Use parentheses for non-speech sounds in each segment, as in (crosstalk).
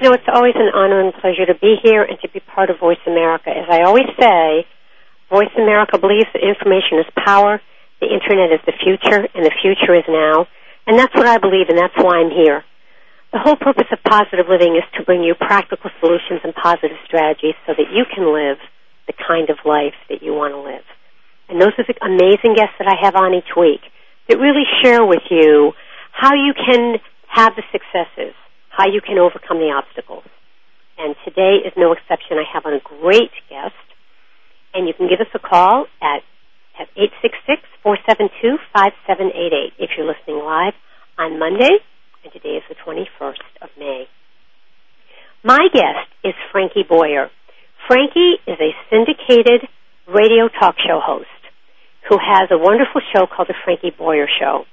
Know, it's always an honor and pleasure to be here and to be part of Voice America. As I always say, Voice America believes that information is power, the Internet is the future, and the future is now. And that's what I believe, and that's why I'm here. The whole purpose of Positive Living is to bring you practical solutions and positive strategies so that you can live the kind of life that you want to live. And those are the amazing guests that I have on each week that really share with you how you can have the successes, how you can overcome the obstacles. And today is no exception. I have a great guest, and you can give us a call at at 866-472-5788 if you're listening live on Monday, and today is the 21st of May. My guest is Frankie Boyer. Frankie is a syndicated radio talk show host who has a wonderful show called The Frankie Boyer Show.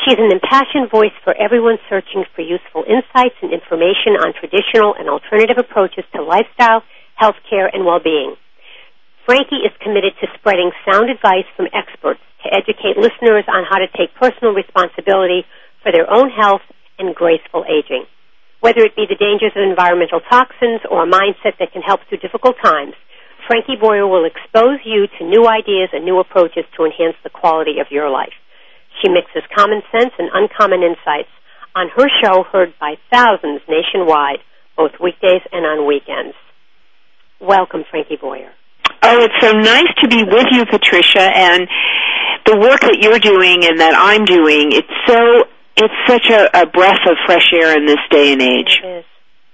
She's an impassioned voice for everyone searching for useful insights and information on traditional and alternative approaches to lifestyle, healthcare, and well-being. Frankie is committed to spreading sound advice from experts to educate listeners on how to take personal responsibility for their own health and graceful aging. Whether it be the dangers of environmental toxins or a mindset that can help through difficult times, Frankie Boyer will expose you to new ideas and new approaches to enhance the quality of your life. She mixes common sense and uncommon insights on her show heard by thousands nationwide, both weekdays and on weekends. Welcome, Frankie Boyer. Oh, it's so nice to be with you, Patricia, and the work that you're doing and that I'm doing. It's so it's such a, a breath of fresh air in this day and age. It is.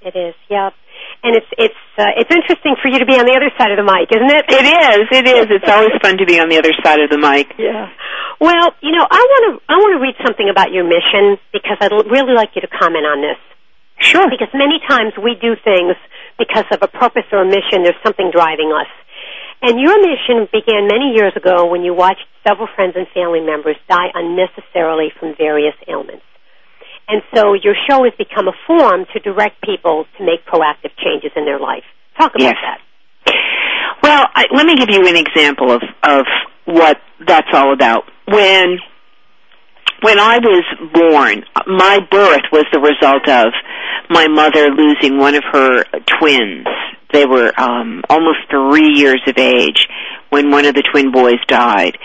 It is. Yep. And it's it's uh, it's interesting for you to be on the other side of the mic, isn't it? It is. It is. It's always fun to be on the other side of the mic. Yeah. Well, you know, I want to I want to read something about your mission because I'd really like you to comment on this. Sure. Because many times we do things because of a purpose or a mission. There's something driving us. And your mission began many years ago when you watched several friends and family members die unnecessarily from various ailments. And so your show has become a forum to direct people to make proactive changes in their life. Talk about Yes. that. Well, I, let me give you an example of of what that's all about. When when I was born, my birth was the result of my mother losing one of her twins. They were um, almost three years of age when one of the twin boys died,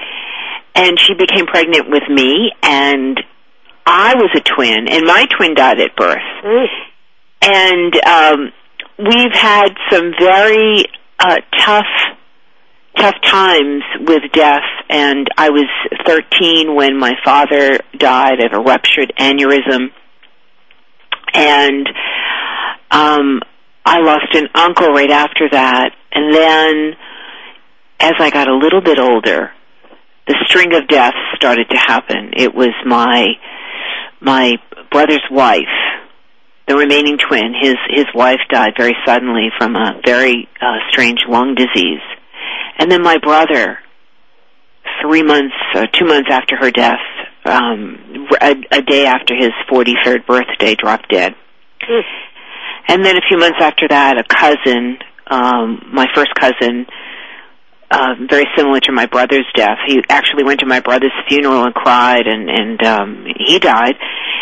and she became pregnant with me, and I was a twin, and my twin died at birth. Mm. and um, we've had some very uh, tough tough times with death. And I was 13 when my father died of a ruptured aneurysm. And um I lost an uncle right after that. And then as I got a little bit older the string of deaths started to happen. It was my my brother's wife the remaining twin, his his wife died very suddenly from a very uh, strange lung disease, and then my brother, three months, uh, two months after her death, um, a, a day after his forty third birthday, dropped dead. Mm. And then a few months after that, a cousin, um, my first cousin, uh, very similar to my brother's death. He actually went to my brother's funeral and cried, and and um, he died.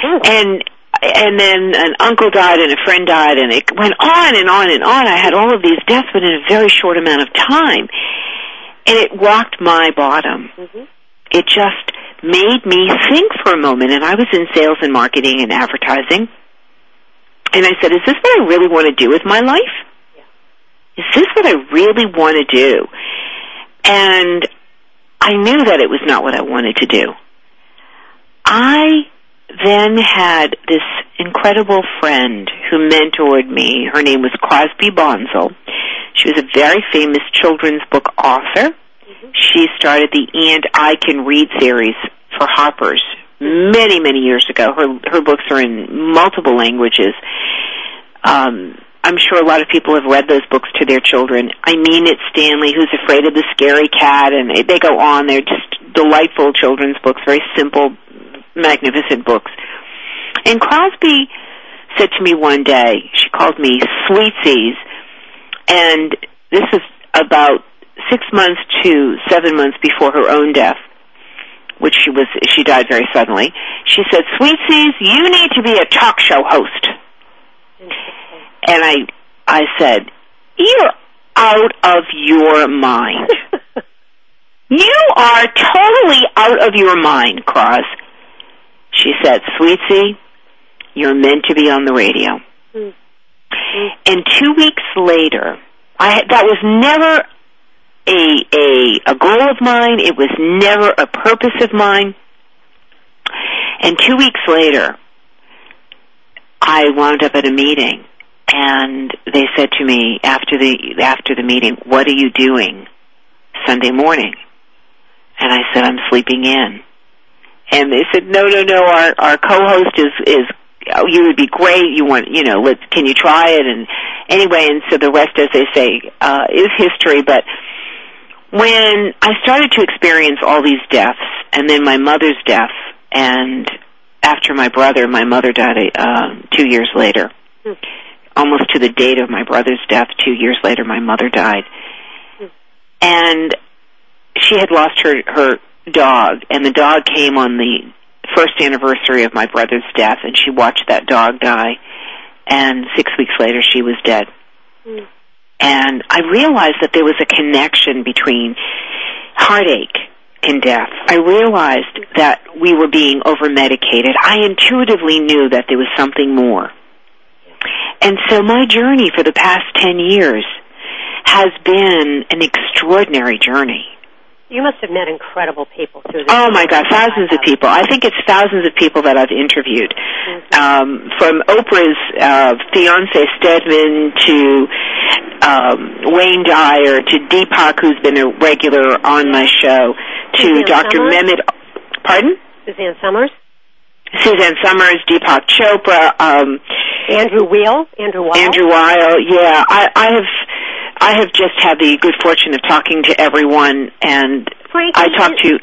Oh. And and then an uncle died, and a friend died, and it went on and on and on. I had all of these deaths, but in a very short amount of time, and it rocked my bottom. Mhm. It just made me think for a moment, and I was in sales and marketing and advertising. And I said, is this what I really want to do with my life? Is this what I really want to do? And I knew that it was not what I wanted to do. I then had this incredible friend who mentored me. Her name was Crosby Bonsall. She was a very famous children's book author. She started the And I Can Read series for Harper's many, many years ago. Her her books are in multiple languages. Um, I'm sure a lot of people have read those books to their children. I mean it, Stanley, who's afraid of the scary cat, and they go on. They're just delightful children's books, very simple, magnificent books. And Crosby said to me one day, she called me Sweetsies, and this is about six months to seven months before her own death, which she was she died very suddenly. She said, "Sweetsies, you need to be a talk show host." And I I said, "You're out of your mind. (laughs) you are totally out of your mind, Cross." She said, "Sweetie, you're meant to be on the radio." Mm. And two weeks later, I that was never a a a goal of mine. It was never a purpose of mine. And two weeks later, I wound up at a meeting, and they said to me after the after the meeting, "What are you doing Sunday morning?" And I said, "I'm sleeping in." And they said, "No, no, no. Our our co-host is is oh, you would be great. You want you know, let's can you try it?" And anyway, and so the rest, as they say, uh, is history. But when I started to experience all these deaths, and then my mother's death, and after my brother, my mother died um, two years later. Hmm. Almost to the date of my brother's death, two years later, my mother died, and she had lost her her dog, and the dog came on the first anniversary of my brother's death, and she watched that dog die, and six weeks later, she was dead Mm. and I realized that there was a connection between heartache and death. I realized that we were being over medicated. I intuitively knew that there was something more. And so my journey for the past 10 years has been an extraordinary journey. You must have met incredible people through this. Oh my God, thousands of people. I think it's thousands of people that I've interviewed. Mhm. Um, from Oprah's uh, fiance Stedman to um, Wayne Dyer to Deepak, who's been a regular on my show, to Suzanne Dr. Somers? Mehmet. Pardon? Suzanne Somers, Suzanne Somers, Deepak Chopra, um, Andrew Weil, Andrew Weil. Andrew Weil. Yeah, I, I have. I have just had the good fortune of talking to everyone, and Frank, I is- talked to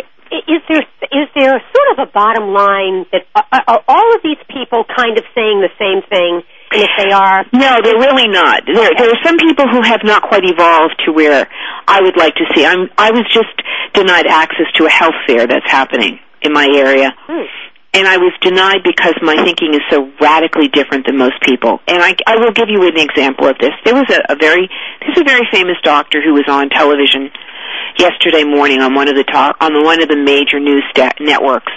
Is there is there sort of a bottom line that are, are all of these people kind of saying the same thing? And if they are, No, they're really not. There, there are some people who have not quite evolved to where I would like to see. I'm. I was just denied access to a health fair that's happening in my area, hmm, and I was denied because my thinking is so radically different than most people. And I, I will give you an example of this. There was a, a very, there's a very famous doctor who was on television yesterday morning on one of the talk on the, one of the major news sta- networks,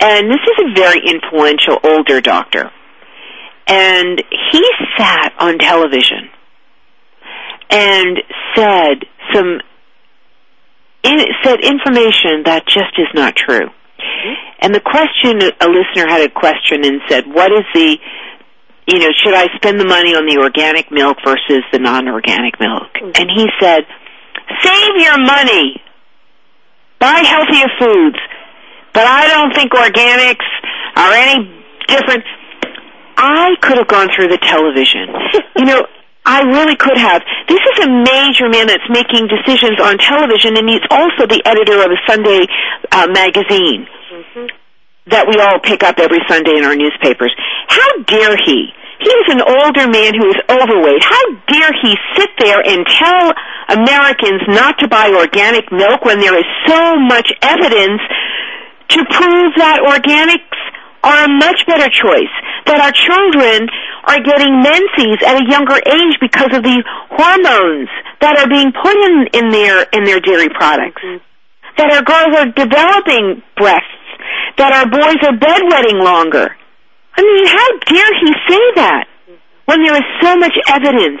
and this is a very influential older doctor and he sat on television and said some in, said information that just is not true. And the question a listener had a question and said, "What is the you know, should I spend the money on the organic milk versus the non-organic milk?" Mm-hmm. And he said, "Save your money. Buy healthier foods." But I don't think organics are any different. I could have gone through the television. (laughs) you know, I really could have. This is a major man that's making decisions on television, and he's also the editor of a Sunday uh, magazine hmm that we all pick up every Sunday in our newspapers. How dare he He is an older man who is overweight. How dare he sit there and tell Americans not to buy organic milk when there is so much evidence to prove that organics are a much better choice. That our children are getting menses at a younger age because of the hormones that are being put in, in their in their dairy products. Mhm. That our girls are developing breasts. That our boys are bedwetting longer. I mean, how dare he say that when there is so much evidence?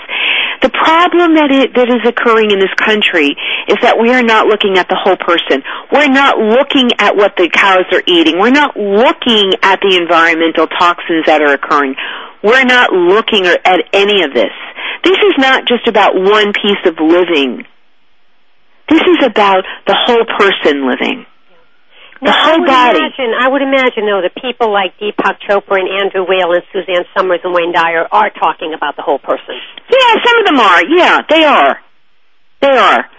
The problem that it, that is occurring in this country is that we are not looking at the whole person. We're not looking at what the cows are eating. We're not looking at the environmental toxins that are occurring. We're not looking at any of this. This is not just about one piece of living. This is about the whole person living. The Now, I would body. Imagine, I would imagine, though, that people like Deepak Chopra and Andrew Weil and Suzanne Somers and Wayne Dyer are talking about the whole person. Yeah, some of them are. Yeah, they are. They are.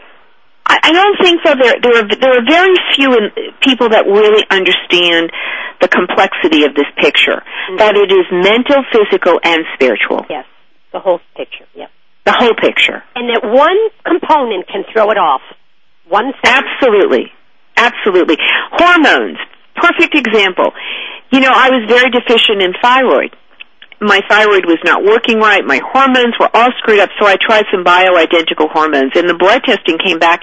I, I don't think so. There, there are there are very few in, people that really understand the complexity of this picture. Mm-hmm. That it is mental, physical, and spiritual. Yes, the whole picture. Yep. The whole picture. And that one component can throw it off. One thing. Absolutely. Absolutely. Hormones. Perfect example. You know, I was very deficient in thyroid. My thyroid was not working right. My hormones were all screwed up, so I tried some bioidentical hormones, and the blood testing came back,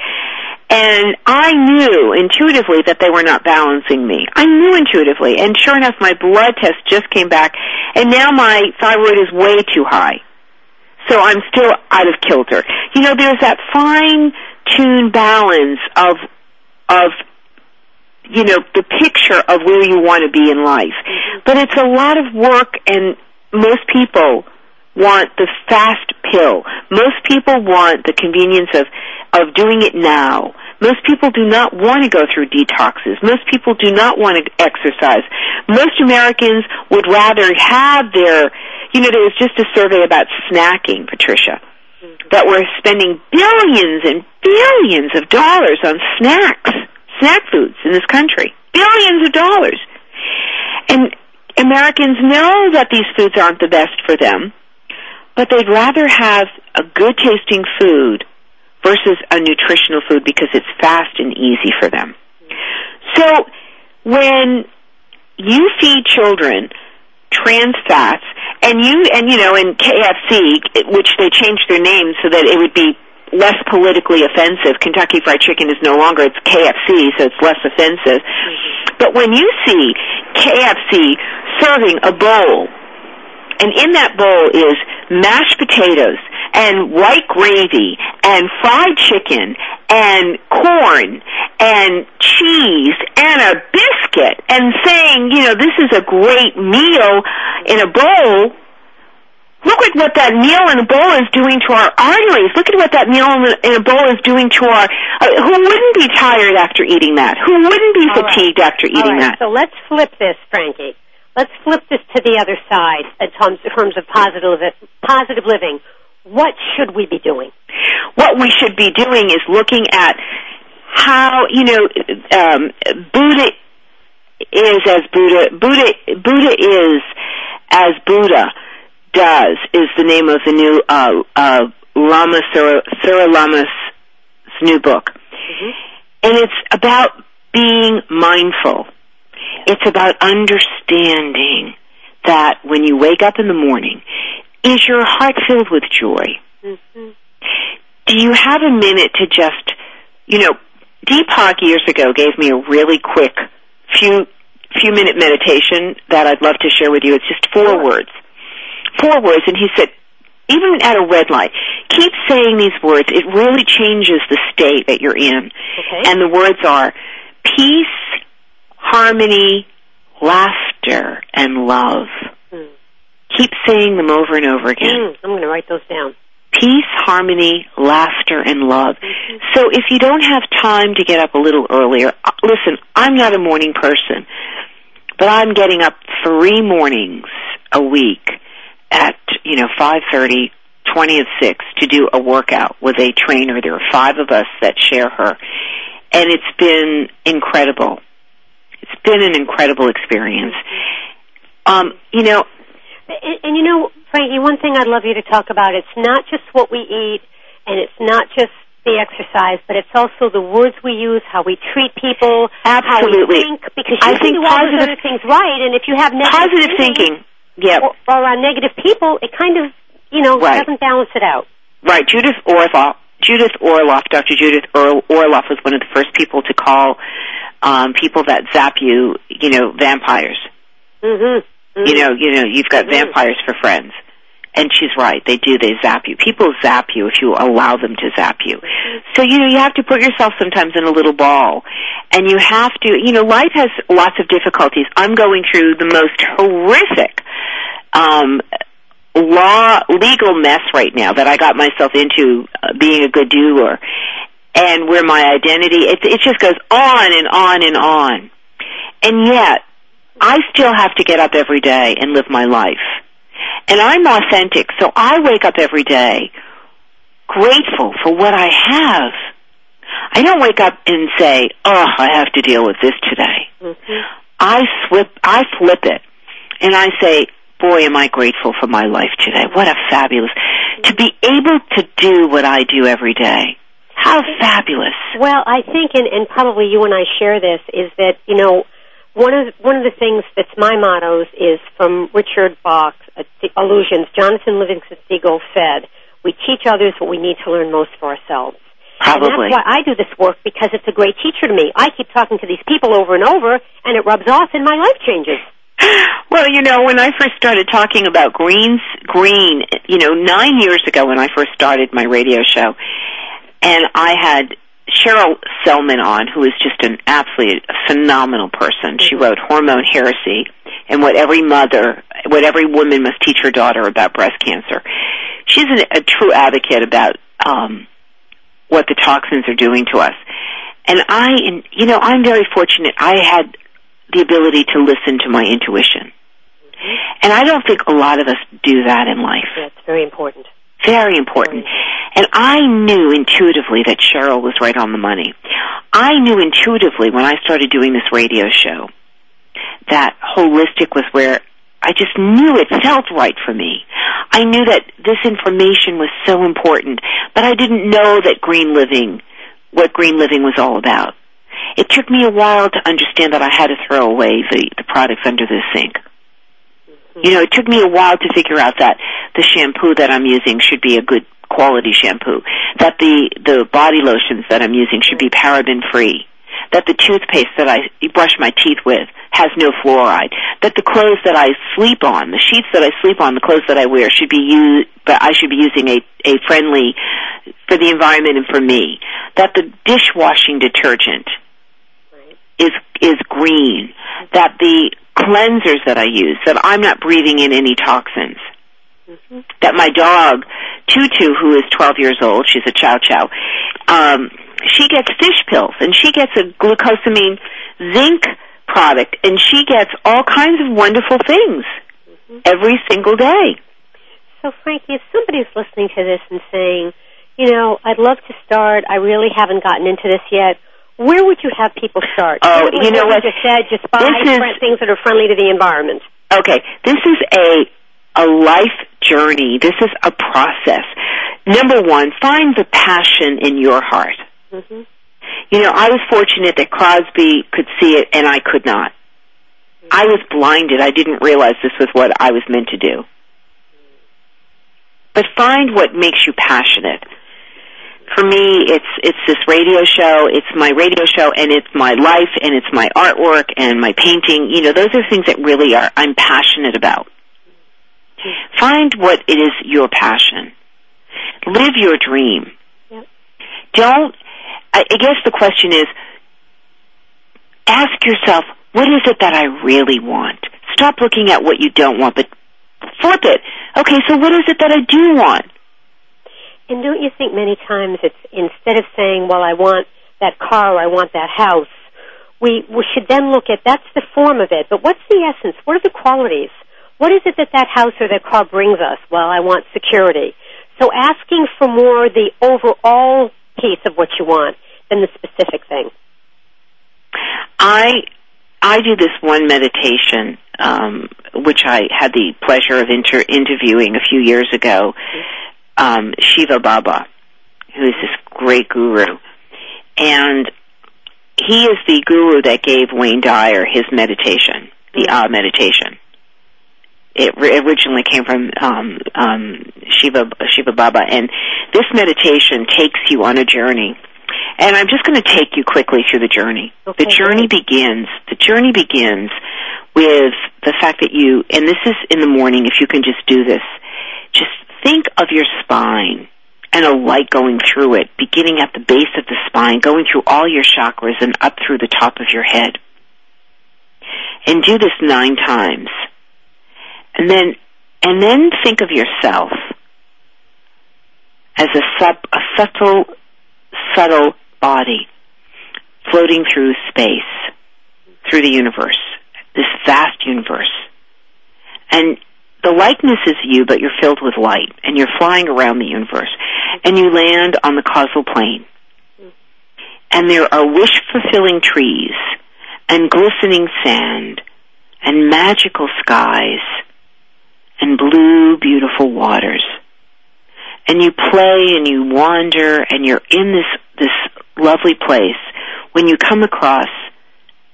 and I knew intuitively that they were not balancing me. I knew intuitively, and sure enough, my blood test just came back, and now my thyroid is way too high. So I'm still out of kilter. You know, there's that fine tuned balance of of you know the picture of where you want to be in life. Mm-hmm. But it's a lot of work and most people want the fast pill. Most people want the convenience of of doing it now. Most people do not want to go through detoxes. Most people do not want to exercise. Most Americans would rather have their, you know, there was just a survey about snacking, Patricia, that we're spending billions and billions of dollars on snacks, snack foods in this country. Billions of dollars. And Americans know that these foods aren't the best for them, but they'd rather have a good tasting food versus a nutritional food because it's fast and easy for them. So when you feed children trans fats and you and you know in KFC which they changed their name so that it would be less politically offensive. Kentucky Fried Chicken is no longer it's KFC so it's less offensive. Mm-hmm. But when you see KFC serving a bowl and in that bowl is mashed potatoes and white gravy and fried chicken and corn and cheese and a biscuit and saying, you know, this is a great meal in a bowl. Look at what that meal in a bowl is doing to our arteries. Look at what that meal in a bowl is doing to our. Uh, who wouldn't be tired after eating that? Who wouldn't be All right. fatigued after eating right, that? So let's flip this, Frankie. Let's flip this to the other side in terms, in terms of positive, positive living. What should we be doing? what we should be doing is looking at how you know um, Buddha is as Buddha Buddha Buddha is as Buddha does is the name of the new uh, uh, Lama Surya, Surya Lama's new book, and it's about being mindful. It's about understanding that when you wake up in the morning, is your heart filled with joy? Mm-hmm. do you have a minute to just, you know, Deepak years ago gave me a really quick few few minute meditation that I'd love to share with you. It's just four words. Four words and he said even at a red light, keep saying these words. It really changes the state that you're in. Okay. And the words are peace, harmony, laughter, and love. Mm. Keep saying them over and over again Mm, I'm going to write those down. peace, harmony, laughter, and love. So if you don't have time to get up a little earlier, uh, listen, I'm not a morning person, but I'm getting up three mornings a week at, you know, 5.30, 20 of 6 to do a workout with a trainer. There are five of us that share her. And it's been incredible. It's been an incredible experience. Um, you know, And, and you know, Frankie, one thing I'd love you to talk about, it's not just what we eat and it's not just the exercise, but it's also the words we use, how we treat people, Absolutely. how we think, because you I think do all those positive- other things right, and if you have negative Positive thinking thinking. Yeah. or, or around negative people, it kind of, you know, Right. doesn't balance it out. Right. Judith Orloff. Judith Orloff, Dr. Judith Or- Orloff was one of the first people to call um, people that zap you, you know, vampires. Mm-hmm. You know, you know, you've got Mhm. vampires for friends. And she's right. They do. They zap you. People zap you if you allow them to zap you. So, you know, you have to put yourself sometimes in a little ball. And you have to, you know, life has lots of difficulties. I'm going through the most horrific, um, law, legal mess right now that I got myself into uh, being a good doer. And where my identity, it, it just goes on and on and on. And yet, I still have to get up every day and live my life. And I'm authentic, so I wake up every day grateful for what I have. I don't wake up and say, "Oh, I have to deal with this today." Mm-hmm. I flip, I flip it, and I say, "Boy, am I grateful for my life today! What a fabulous to be able to do what I do every day. How fabulous!" Well, I think, and, and probably you and I share this, is that you know one of one of the things that's my mottos is from Richard Bach, uh, Illusions. Jonathan Livingston Seagull said, "We teach others what we need to learn most for ourselves." Probably. And that's why I do this work because it's a great teacher to me. I keep talking to these people over and over, and it rubs off, and my life changes. (laughs) Well, you know, when I first started talking about greens, green, you know, nine years ago when I first started my radio show, and I had Sherrill Sellman on, who is just an absolutely phenomenal person. She wrote Hormone Heresy and what every mother, what every woman must teach her daughter about breast cancer. She's an, a true advocate about um, what the toxins are doing to us. And I, and, you know, I'm very fortunate. I had the ability to listen to my intuition. And I don't think a lot of us do that in life. That's very important. Very important. And I knew intuitively that Sherrill was right on the money. I knew intuitively when I started doing this radio show that holistic was where I just knew it felt right for me. I knew that this information was so important, but I didn't know that green living, what green living was all about. It took me a while to understand that I had to throw away the, the products under the sink. You know, it took me a while to figure out that the shampoo that I'm using should be a good quality shampoo, that the the body lotions that I'm using should be paraben free, that the toothpaste that I brush my teeth with has no fluoride, that the clothes that I sleep on, the sheets that I sleep on, the clothes that I wear should be used, but I should be using a a friendly for the environment and for me, that the dishwashing detergent is is green, that the cleansers that I use, that I'm not breathing in any toxins. That my dog, Tutu, who is 12 years old, she's a chow chow, um, she gets fish pills and she gets a glucosamine zinc product and she gets all kinds of wonderful things every single day. So, Frankie, if somebody's listening to this and saying, you know, I'd love to start, I really haven't gotten into this yet, where would you have people start? Oh, you know what? You just said just buy This is- friend- things that are friendly to the environment. Okay, this is a a life journey. This is a process. Number one, find the passion in your heart. hmm You know, I was fortunate that Crosby could see it and I could not. I was blinded. I didn't realize this was what I was meant to do. But find what makes you passionate. For me, it's it's this radio show. It's my radio show, and it's my life, and it's my artwork and my painting. You know, those are things that really are I'm passionate about. Find what it is your passion. Live your dream. Don't. I, I guess the question is, ask yourself, what is it that I really want? Stop looking at what you don't want, but flip it. Okay, so what is it that I do want? And don't you think many times it's instead of saying, "Well, I want that car, or I want that house," we we should then look at that's the form of it, but what's the essence? What are the qualities? What is it that that house or that car brings us? Well, I want security. So asking for more the overall piece of what you want than the specific thing. I I do this one meditation um, which I had the pleasure of inter- interviewing a few years ago, um, Shiva Baba, who is this great guru, and he is the guru that gave Wayne Dyer his meditation, the Ah meditation. It originally came from um, um, Shiva Shiva Baba, and this meditation takes you on a journey. And I'm just going to take you quickly through the journey. Okay, the journey begins. The journey begins with the fact that you, and this is in the morning. If you can just do this, just think of your spine and a light going through it, beginning at the base of the spine, going through all your chakras and up through the top of your head. And do this nine times. And then, and then think of yourself as a sub, a subtle, subtle body floating through space, through the universe, this vast universe. And the likeness is you, but you're filled with light, and you're flying around the universe, and you land on the causal plane. And there are wish-fulfilling trees, and glistening sand, and magical skies, and blue, beautiful waters. And you play and you wander, and you're in this, this lovely place when you come across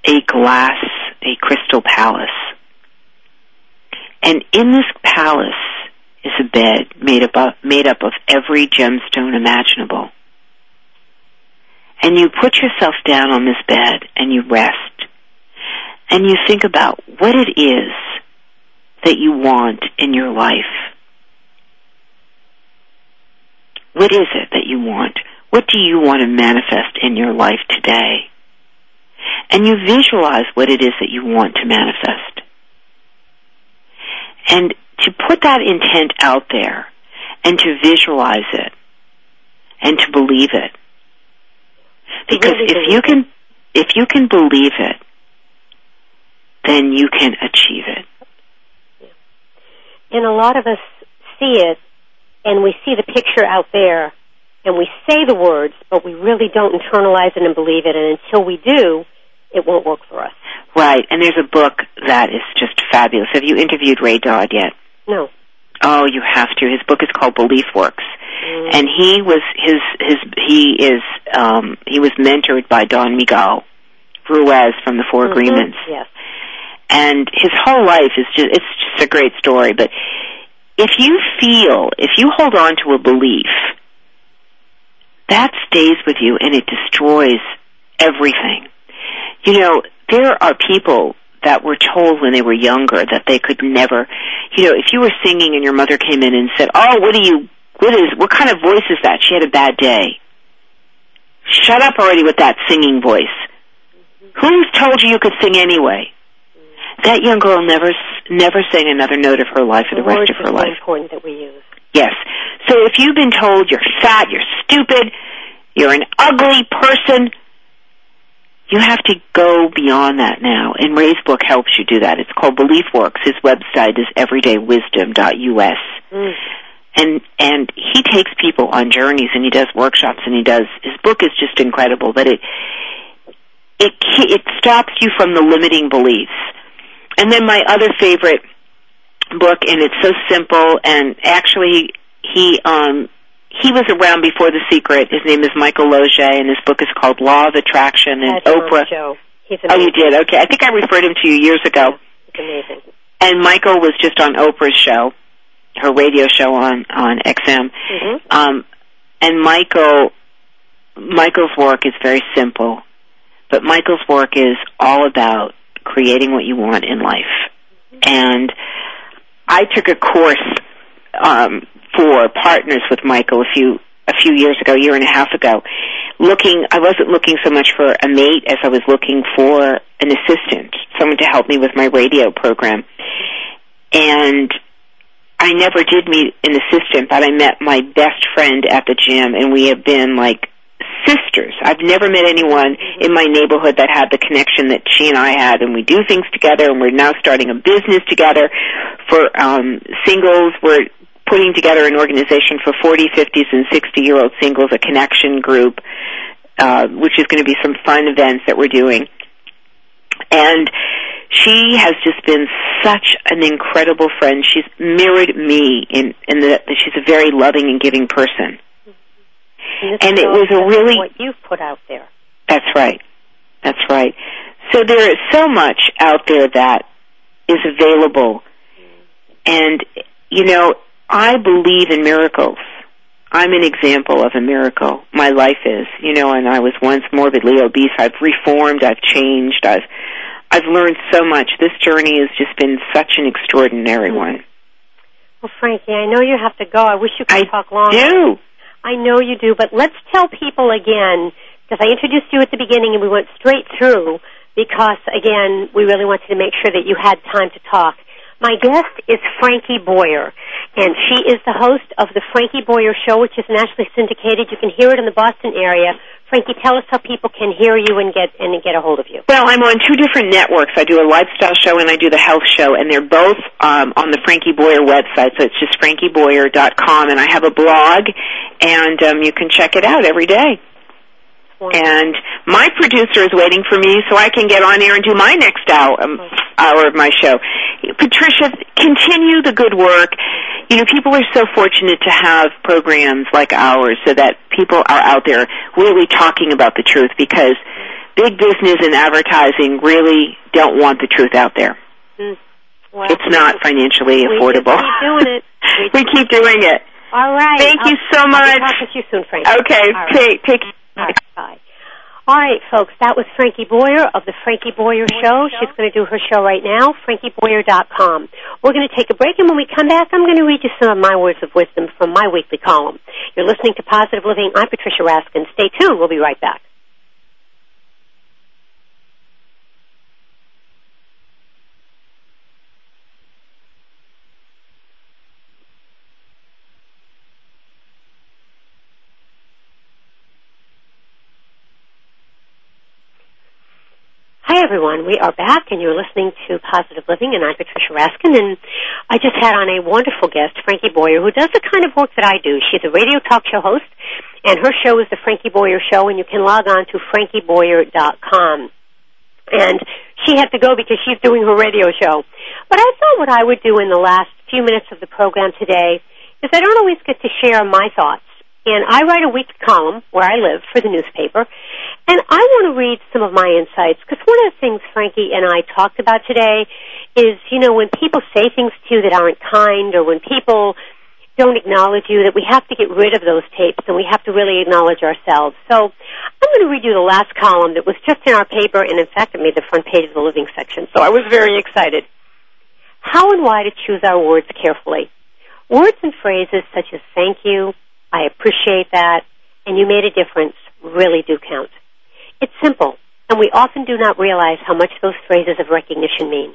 a glass, a crystal palace. And in this palace is a bed made up of, made up of every gemstone imaginable. And you put yourself down on this bed and you rest. And you think about what it is that you want in your life. What is it that you want? What do you want to manifest in your life today? And you visualize what it is that you want to manifest. And to put that intent out there and to visualize it and to believe it. Because if you can if you can believe it, then you can achieve it. And a lot of us see it and we see the picture out there and we say the words, but we really don't internalize it and believe it. And until we do, it won't work for us. Right. And there's a book that is just fabulous. Have you interviewed Ray Dodd yet? No. Oh, you have to. His book is called Belief Works. Mm. And he was his his he is um he was mentored by Don Miguel Ruiz from the 4 Mhm. Agreements. Yes. And his whole life is just it's just a great story, but if you feel, if you hold on to a belief, that stays with you and it destroys everything. You know, there are people that were told when they were younger that they could never, you know, if you were singing and your mother came in and said, "Oh, what do you, what is, what kind of voice is that?" She had a bad day. Shut up already with that singing voice. Who's told you you could sing anyway? That young girl never, s- never sang another note of her life for the rest of her life. important that we use. Yes. So if you've been told you're fat, you're stupid, you're an ugly person, you have to go beyond that now. And Ray's book helps you do that. It's called Belief Works. His website is everydaywisdom.us. Mm. And and he takes people on journeys and he does workshops and he does his book is just incredible, but it it it stops you from the limiting beliefs. And then my other favorite book, and it's so simple. And actually, he um he was around before The Secret. His name is Michael Losier, and his book is called Law of Attraction. And Had him on the Oprah. show. He's Oh, you did? Okay, I think I referred him to you years ago. Amazing. And Michael was just on Oprah's show, her radio show on on XM. hmm Um, and Michael, Michael's work is very simple, but Michael's work is all about creating what you want in life. And I took a course um, for partners with Michael a few a few years ago, a year and a half ago. Looking, I wasn't looking so much for a mate as I was looking for an assistant, someone to help me with my radio program. And I never did meet an assistant, but I met my best friend at the gym, and we have been like sisters. I've never met anyone in my neighborhood that had the connection that she and I had, and we do things together, and we're now starting a business together for um, singles. We're putting together an organization for 40, 50s, and 60 year old singles, a connection group, uh, which is going to be some fun events that we're doing. And she has just been such an incredible friend. She's mirrored me in in the, that she's a very loving and giving person. And, And it was a really- what you've put out there. That's right. That's right. So there is so much out there that is available. And, you know, I believe in miracles. I'm an example of a miracle. My life is, you know, and I was once morbidly obese. I've reformed, I've changed, I've, I've learned so much. This journey has just been such an extraordinary one. Well, Frankie, I know you have to go. I wish you could I talk longer. I do. I know you do, but let's tell people again, because I introduced you at the beginning and we went straight through, because again, we really wanted to make sure that you had time to talk. My guest is Frankie Boyer, and she is the host of the Frankie Boyer Show, which is nationally syndicated. You can hear it in the Boston area. Frankie, tell us how people can hear you and get and get a hold of you. Well, I'm on two different networks. I do a lifestyle show and I do the health show, and they're both um, on the Frankie Boyer website. So it's just frankieboyer.com, and I have a blog, and um, you can check it out every day. And my producer is waiting for me so I can get on air and do my next hour, um, hour of my show. Patricia, continue the good work. You know, people are so fortunate to have programs like ours so that people are out there really talking about the truth because big business and advertising really don't want the truth out there. Mm. Well, It's not financially we affordable. just keep doing it. (laughs) we keep doing it. All right. Thank I'll- you so I'll much. be to you soon, Frankie. Okay, right. take take All right, bye. All right, folks, that was Frankie Boyer of the Frankie Boyer Show. She's going to do her show right now, frankieboyer.com. We're going to take a break, and when we come back, I'm going to read you some of my words of wisdom from my weekly column. You're listening to Positive Living. I'm Patricia Raskin. Stay tuned. We'll be right back. Hi everyone, we are back and you're listening to Positive Living and I'm Patricia Raskin and I just had on a wonderful guest, Frankie Boyer, who does the kind of work that I do. She's a radio talk show host and her show is the Frankie Boyer Show and you can log on to frankieboyer.com. And she had to go because she's doing her radio show. But I thought what I would do in the last few minutes of the program today is I don't always get to share my thoughts. And I write a weekly column where I live for the newspaper. And I want to read some of my insights because one of the things Frankie and I talked about today is, you know, when people say things to you that aren't kind or when people don't acknowledge you, that we have to get rid of those tapes and we have to really acknowledge ourselves. So I'm going to read you the last column that was just in our paper and in fact it made the front page of the living section. So I was very excited. How and why to choose our words carefully. Words and phrases such as thank you, I appreciate that, and you made a difference really do count. It's simple, and we often do not realize how much those phrases of recognition mean.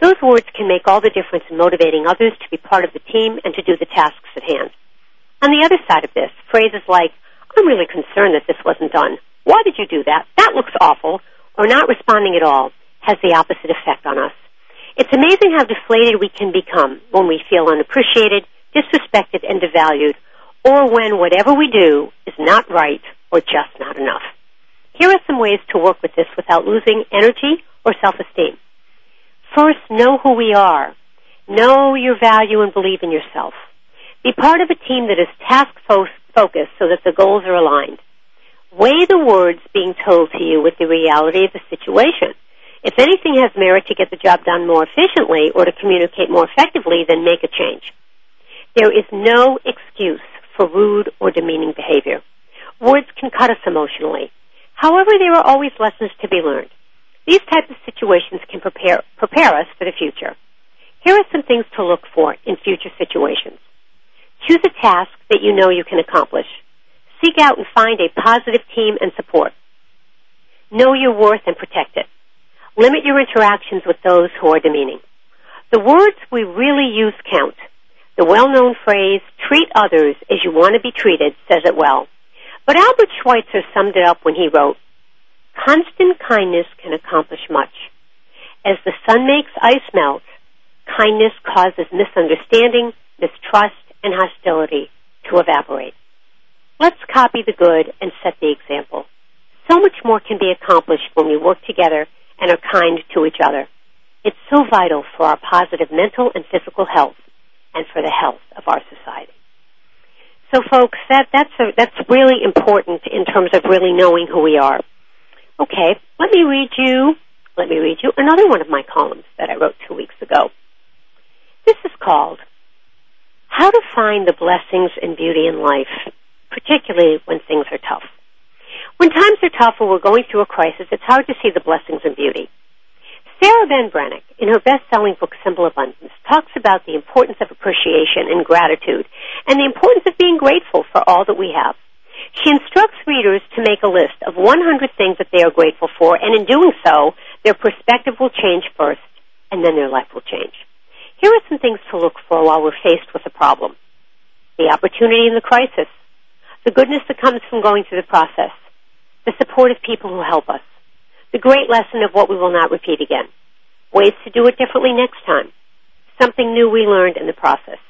Those words can make all the difference in motivating others to be part of the team and to do the tasks at hand. On the other side of this, phrases like, I'm really concerned that this wasn't done. Why did you do that? That looks awful. Or not responding at all has the opposite effect on us. It's amazing how deflated we can become when we feel unappreciated, disrespected, and devalued, or when whatever we do is not right or just not enough. Here are some ways to work with this without losing energy or self-esteem. First, know who we are. Know your value and believe in yourself. Be part of a team that is task focused so that the goals are aligned. Weigh the words being told to you with the reality of the situation. If anything has merit to get the job done more efficiently or to communicate more effectively, then make a change. There is no excuse for rude or demeaning behavior. Words can cut us emotionally. However, there are always lessons to be learned. These types of situations can prepare, prepare us for the future. Here are some things to look for in future situations. Choose a task that you know you can accomplish. Seek out and find a positive team and support. Know your worth and protect it. Limit your interactions with those who are demeaning. The words we really use count. The well-known phrase, treat others as you want to be treated, says it well. But Albert Schweitzer summed it up when he wrote, Constant kindness can accomplish much. As the sun makes ice melt, kindness causes misunderstanding, mistrust, and hostility to evaporate. Let's copy the good and set the example. So much more can be accomplished when we work together and are kind to each other. It's so vital for our positive mental and physical health and for the health of our society. So folks, that, that's, a, that's really important in terms of really knowing who we are. Okay, let me read you, let me read you another one of my columns that I wrote two weeks ago. This is called How to Find the Blessings and Beauty in Life, particularly when things are tough. When times are tough or we're going through a crisis, it's hard to see the blessings and beauty. Sarah Ban Breathnach, in her best-selling book Simple Abundance, talks about the importance of appreciation and gratitude and the importance of being grateful for all that we have. She instructs readers to make a list of 100 things that they are grateful for, and in doing so, their perspective will change first, and then their life will change. Here are some things to look for while we're faced with a problem. The opportunity in the crisis, the goodness that comes from going through the process, the support of people who help us, the great lesson of what we will not repeat again, ways to do it differently next time, something new we learned in the process.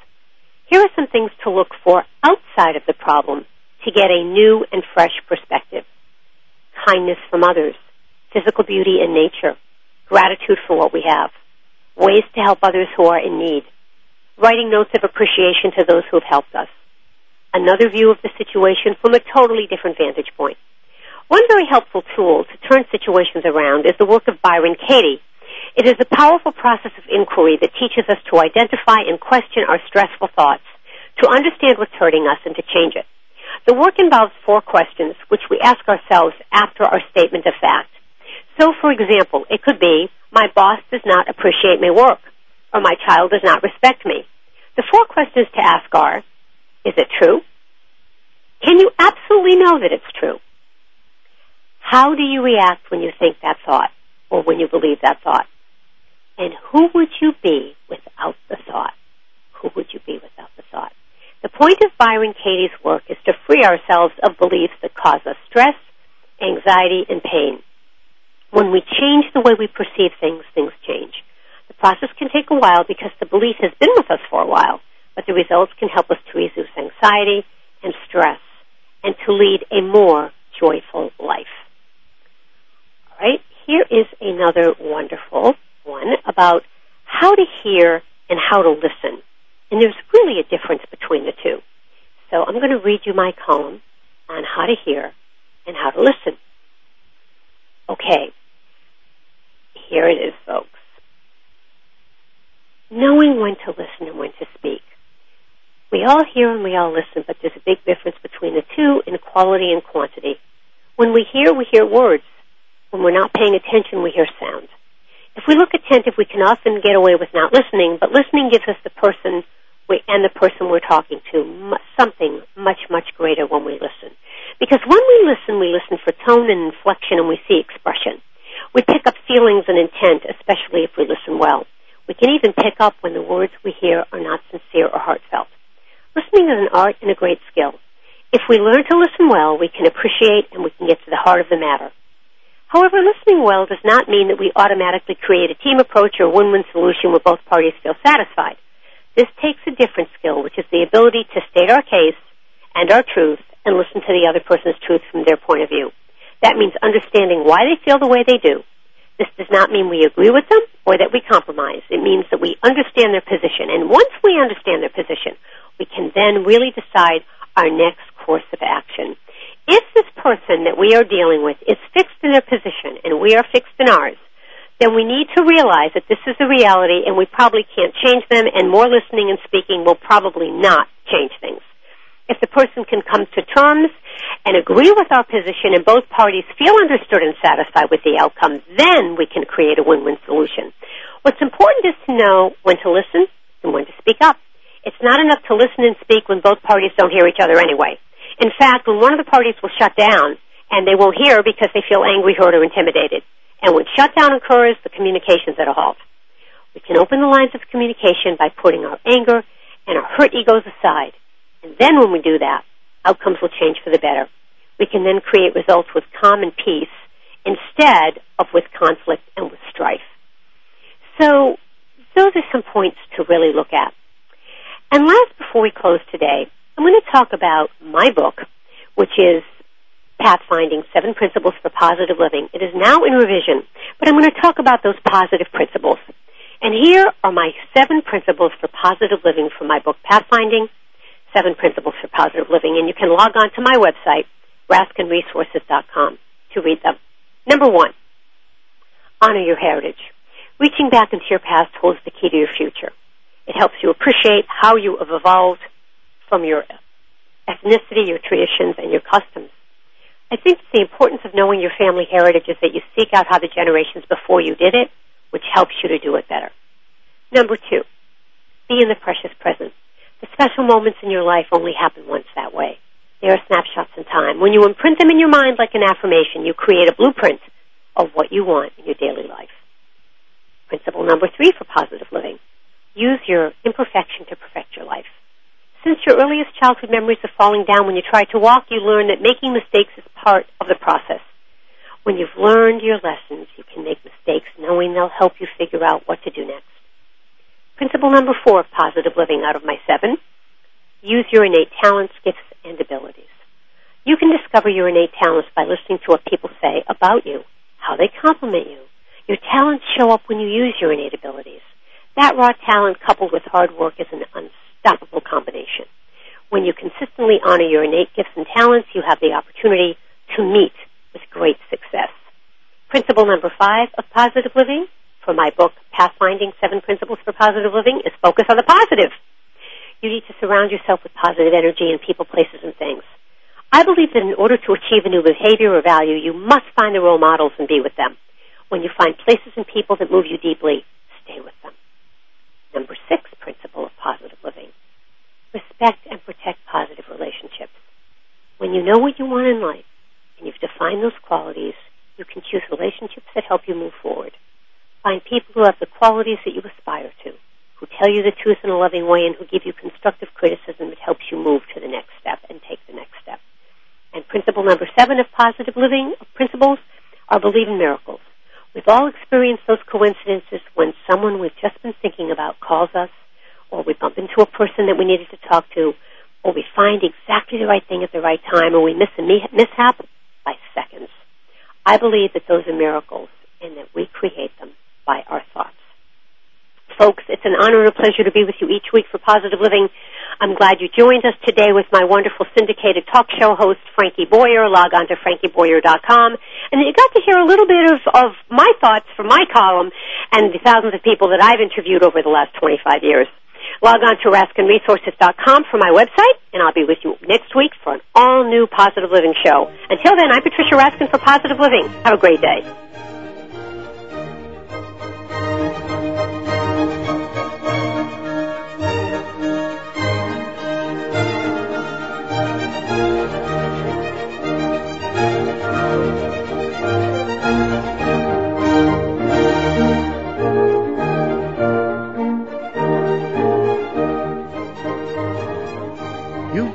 Here are some things to look for outside of the problem to get a new and fresh perspective. Kindness from others, physical beauty in nature, gratitude for what we have, ways to help others who are in need, writing notes of appreciation to those who have helped us, another view of the situation from a totally different vantage point. One very helpful tool to turn situations around is the work of Byron Katie. It is a powerful process of inquiry that teaches us to identify and question our stressful thoughts, to understand what's hurting us, and to change it. The work involves four questions which we ask ourselves after our statement of fact. So, for example, it could be, my boss does not appreciate my work, or my child does not respect me. The four questions to ask are, is it true? Can you absolutely know that it's true? How do you react when you think that thought, or when you believe that thought? And who would you be without the thought? Who would you be without the thought? The point of Byron Katie's work is to free ourselves of beliefs that cause us stress, anxiety, and pain. When we change the way we perceive things, things change. The process can take a while because the belief has been with us for a while, but the results can help us to reduce anxiety and stress and to lead a more joyful life. Right, here is another wonderful one about how to hear and how to listen. And there's really a difference between the two. So I'm going to read you my column on how to hear and how to listen. Okay. Here it is, folks. Knowing when to listen and when to speak. We all hear and we all listen, but there's a big difference between the two in quality and quantity. When we hear, we hear words. When we're not paying attention, we hear sound. If we look attentive, we can often get away with not listening, but listening gives us the person we, and the person we're talking to something much, much greater when we listen. Because when we listen, we listen for tone and inflection and we see expression. We pick up feelings and intent, especially if we listen well. We can even pick up when the words we hear are not sincere or heartfelt. Listening is an art and a great skill. If we learn to listen well, we can appreciate and we can get to the heart of the matter. However, listening well does not mean that we automatically create a team approach or a win-win solution where both parties feel satisfied. This takes a different skill, which is the ability to state our case and our truth and listen to the other person's truth from their point of view. That means understanding why they feel the way they do. This does not mean we agree with them or that we compromise. It means that we understand their position. And once we understand their position, we can then really decide our next course of action. If this person that we are dealing with is fixed in their position and we are fixed in ours, then we need to realize that this is the reality and we probably can't change them and more listening and speaking will probably not change things. If the person can come to terms and agree with our position and both parties feel understood and satisfied with the outcome, then we can create a win-win solution. What's important is to know when to listen and when to speak up. It's not enough to listen and speak when both parties don't hear each other anyway. In fact, when one of the parties will shut down and they won't hear because they feel angry, hurt, or intimidated. And when shutdown occurs, the communication's at a halt. We can open the lines of communication by putting our anger and our hurt egos aside. And then when we do that, outcomes will change for the better. We can then create results with calm and peace instead of with conflict and with strife. So those are some points to really look at. And last, before we close today, I'm going to talk about my book, which is Pathfinding Seven Principles for Positive Living. It is now in revision, but I'm going to talk about those positive principles. And here are my seven principles for positive living from my book, Pathfinding Seven Principles for Positive Living. And you can log on to my website, raskinresources.com, to read them. Number one, honor your heritage. Reaching back into your past holds the key to your future. It helps you appreciate how you have evolved from your ethnicity, your traditions, and your customs. I think the importance of knowing your family heritage is that you seek out how the generations before you did it, which helps you to do it better. Number two, be in the precious present. The special moments in your life only happen once that way. They are snapshots in time. When you imprint them in your mind like an affirmation, you create a blueprint of what you want in your daily life. Principle number three for positive living. Use your imperfection to perfect your life. Since your earliest childhood memories of falling down when you tried to walk, you learn that making mistakes is part of the process. When you've learned your lessons, you can make mistakes knowing they'll help you figure out what to do next. Principle number four of positive living out of my seven. Use your innate talents, gifts, and abilities. You can discover your innate talents by listening to what people say about you, how they compliment you. Your talents show up when you use your innate abilities. That raw talent coupled with hard work is an unstoppable combination. When you consistently honor your innate gifts and talents, you have the opportunity to meet with great success. Principle number five of positive living for my book, Pathfinding Seven Principles for Positive Living, is focus on the positive. You need to surround yourself with positive energy in people, places, and things. I believe that in order to achieve a new behavior or value, you must find the role models and be with them. When you find places and people that move you deeply, stay with them. Number six principle of positive living. And protect positive relationships. When you know what you want in life and you've defined those qualities, you can choose relationships that help you move forward. Find people who have the qualities that you aspire to, who tell you the truth in a loving way and who give you constructive criticism that helps you move to the next step and take the next step. And principle number seven of positive living principles are believe in miracles. We've all experienced those coincidences when someone we've just been thinking about calls us, or we bump into a person that we needed to talk to, or we find exactly the right thing at the right time, or we miss a mishap by seconds. I believe that those are miracles and that we create them by our thoughts. Folks, it's an honor and a pleasure to be with you each week for Positive Living. I'm glad you joined us today with my wonderful syndicated talk show host, Frankie Boyer. Log on to frankieboyer.com. And you got to hear a little bit of, of my thoughts from my column and the thousands of people that I've interviewed over the last 25 years. Log on to raskinresources.com for my website, and I'll be with you next week for an all-new Positive Living show. Until then, I'm Patricia Raskin for Positive Living. Have a great day.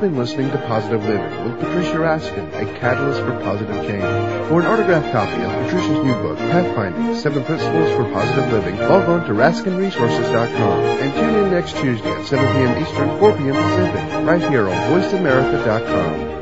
Been listening to Positive Living with Patricia Raskin, a catalyst for positive change. For an autographed copy of Patricia's new book, Pathfinding, Seven Principles for Positive Living, log on to RaskinResources.com and tune in next Tuesday at 7 p.m. Eastern, 4 p.m. Pacific, right here on VoiceAmerica.com.